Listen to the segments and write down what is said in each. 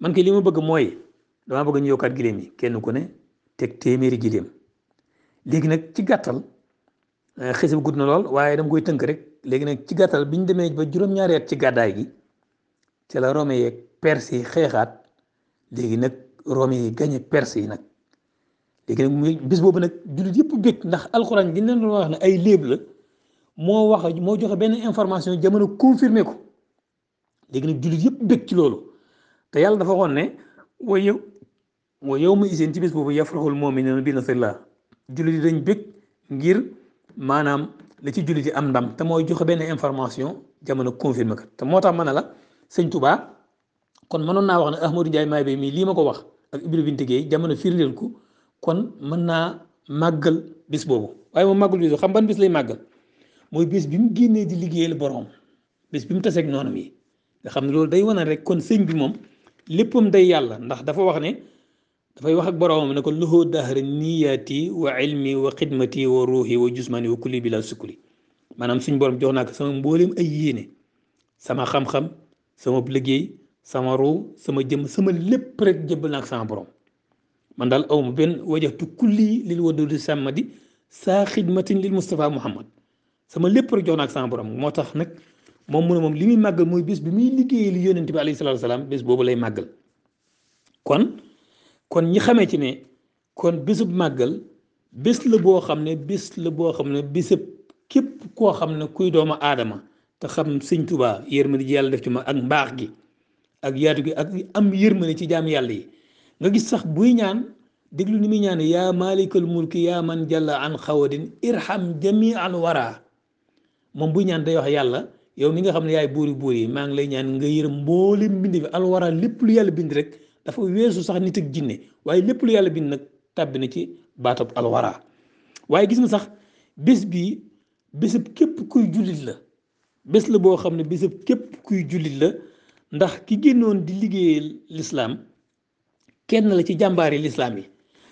man kay li ma bëgg mooy damaa bëgg ñu yokkaat giléem yi kenn ku ne teg téeméeri giléem léegi nag ci gàttal eh, xisab gudd na lool waaye dama koy tënk rek léegi nag ci gàttal bi ñu demee ba juróom-ñaari at ci gàddaay gi ci la Romain yeeg Perse yi xeexaat léegi nag Romain yi gañe Perse yi nag léegi nag muy bis boobu nag jullit yëpp bég ndax alxuraan gi leen doon wax ne ay léeb la moo wax moo joxe benn information jamono confirmé ko léegi nag jullit yëpp bëgg ci loolu te yàlla dafa waxoon ne wa yow wa yow ma iseen ci bis boobu yafraxul mu'minuuna bi nasrillah jullit yi dañ bëgg ngir maanaam la ci jullit yi am ndam te mooy joxe benn information jamono confirmé kat te moo tax ma ne la sëñ Touba kon mënoon naa wax ne Ahmadou Ndiaye Maye Bey mii lii ma ko wax ak Ibra Binta Gueye jamono firndeel ko kon mën naa màggal bis boobu waaye moom màggal bis xam ban bis lay màggal mooy bis bi mu génnee di liggéeyal borom bis bi mu taseeg noonam yi nga xam ne loolu day wane rek kon sëñ bi moom léppam day yàlla ndax dafa wax ne dafay wax ak boroomam ne ko loxoo dahra niyaati wa ilmi wa xidmati wa ruuxi wa jusmani wa kulli bi la sukkuli maanaam suñ borom jox naa ko sama mboolem ay yéene sama xam-xam sama liggéey sama ruu sama jëm sama lépp rek jëbbal naa ko sama borom man daal awma benn wajatu kulli lil wadudu sàmmadi saa xidmatin lil Mustafa Muhammad sama lépp rek jox naa ak sama borom moo tax nag moom mu ne moom li muy màggal mooy bés bi muy liggéeyee li yonent bi alayhi salaatu wasalaam bés boobu lay màggal kon kon ñi xamee ci ne kon bésub màggal bés la boo xam ne bés la boo xam ne bésub képp koo xam ne kuy doomu aadama te xam sëñ Tuubaa yërmande ji yàlla def ci ma ak mbaax gi ak yaatu gi ak am yërmande ci jaam yàlla yi nga gis sax buy ñaan déglu ni muy ñaan yaa maalikal mulki yaa man jalla an xawadin irham jami al wara moom buy ñaan day wax yàlla yow mi nga xam ne yaay buuri buur yi maa ngi lay ñaan nga yërëm mboolem mbind bi al wara lépp lu yàlla bind rek dafa weesu sax nit ak jinne waaye lépp lu yàlla bind nag tàbbi na ci baatab al wara waaye gis nga sax bés bii bésab képp kuy jullit la bés la boo xam ne bésab képp kuy jullit la ndax ki génnoon di liggéeyal lislaam kenn la ci jàmbaari lislaam yi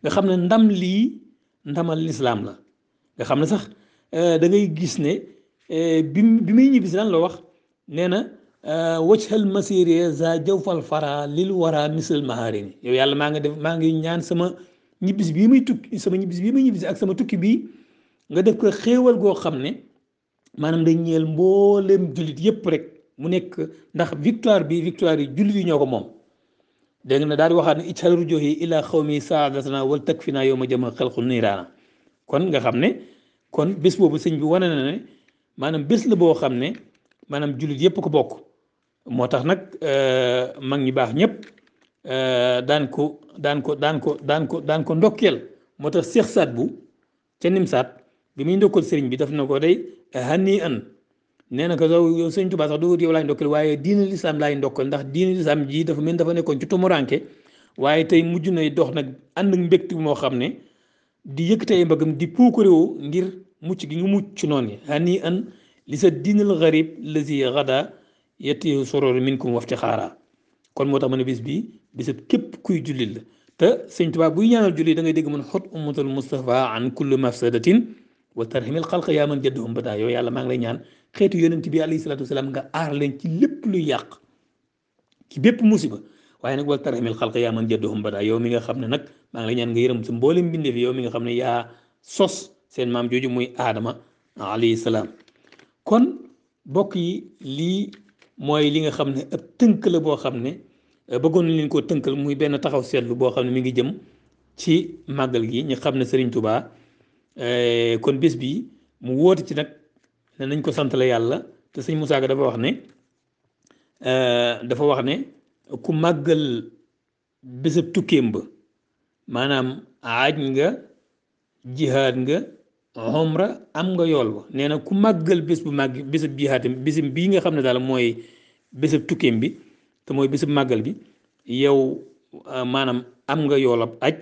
nga xam ne ndam lii ndamal lislaam la nga xam ne sax euh, da ngay gis ne euh, bi bi muy ñibbi si lan la wax nee na euh, wajhal masiri za jawfal fara lil wara misal maharini yow yàlla maa nga def maa ngi ñaan sama ñibbisi bii muy tukki sama ñibbisi bii muy ñibbisi ak sama tukki bii nga def ko xéewal goo xam ne maanaam day ñeel mboolem jullit yépp rek mu nekk ndax victoire bi victoire yi jullit yi ñoo ko moom dégg na daal di waxaat ne ijhal rujuhi ila xawmi saadatana wal takfina yow ma jëma xalqu niiraana kon nga xam ne kon bés boobu sëñ bi wane na ne maanaam bés la boo xam ne maanaam jullit yépp ko bokk moo tax nag euh, mag ñi baax ñëpp euh, daan ko daan ko daan ko daan ko daan ko ndokkeel moo tax Seex Saad bu ca nimsaat bi muy ndokkal sëriñ bi daf na ko day hani an nee na ko yow sëñ Tuubaa sax du yow laay ndokkal waaye diina lislaam laay ndokkal ndax diina lislaam ji dafa mel dafa nekkoon ci tumuranke waaye tey mujj na dox nag ànd ak mbégte moo xam ne di yëkkati ay mbagam di puukaréewu ngir mucc gi nga mucc noonu hani an li sa diinal garib lazi gada yettihu sororu minkum wafti xaaraa kon moo tax ma ne bis bi bisab képp kuy jullit la te sëñ Tuubaa buy ñaanal jullit da ngay dégg mun xot ummatul Mustafa an kulli mafsadatin wa tarhimil xalq yaa man jaddahum bataa yow yàlla maa ngi lay ñaan xeetu yonent bi alayhi salaatu wasalaam nga aar leen ci lépp luy yàq ci bépp musiba waaye nag wa tarhimil xalq yaa man jaddahum bataa yow mi nga xam ne nag maa ngi lay ñaan nga yërëm sa mboolem mbindeef yow mi nga xam ne yaa sos seen maam jooju muy aadama alayhi salaam kon bokk yi lii mooy li nga xam ne ab tënk la boo xam ne euh, bëggoon nañ leen koo tënkal muy benn taxaw seetlu boo xam ne mi ngi jëm ci màggal gi ñu xam ne Serigne Touba euh, kon bés bi mu woote ci nag ne nañ ko sant la yàlla te sëñ Moussa Ka dafa wax ne euh, dafa wax ne ku màggal bésab tukkeem ba maanaam aaj nga jihaad nga omra am nga yool ba nee na ku màggal bés bu màgg bésab jihaatam bésam bii nga xam ne daal mooy bésab tukkeem bi te mooy bésab màggal bi yow maanaam am nga yoolab aj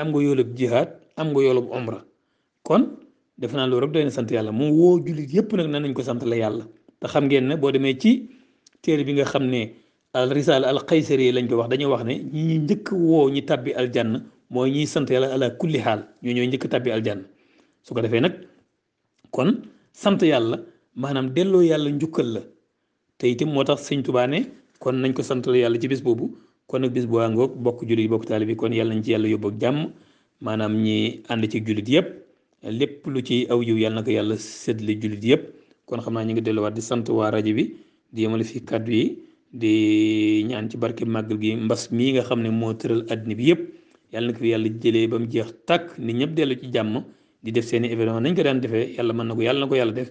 am nga yoolab jihaad am nga yoolab omra kon defe naa loolu rek doy na sant yàlla mu woo jullit yépp nag na nañ ko sant la yàlla te xam ngeen ne boo demee ci téere bi nga xam ne al risal al qaysari lañ ko wax dañoo wax ne ñi ñu njëkk woo ñi tabbi aljanna mooy ñiy sant yàlla ala kulli xaal ñoo ñooy njëkk tabbi aljanna su ko defee nag kon sant yàlla maanaam delloo yàlla njukkal la te itam moo tax sëñ Tuubaa ne kon nañ ko santal yàlla ci bis boobu kon nag bis boo ngoog bokk jullit yi bokk taali bi kon yàlla nañ ci yàlla yóbbu ak jàmm maanaam ñi ànd ci jullit yëpp lépp lu ci aw yiw yàlla na ko yàlla séddale jullit yëpp kon xam naa ñu ngi delluwaat di sant waa rajo bi di yemale fi kàddu yi di ñaan ci barke màggal gi mbas mii nga xam ne moo tëral àddina bi yëpp yàlla na ko fi yàlla jëlee ba mu jeex tàkk ni ñëpp dellu ci jàmm di def seeni événement nañ ko daan defee yàlla mën na ko yàlla na ko yàlla def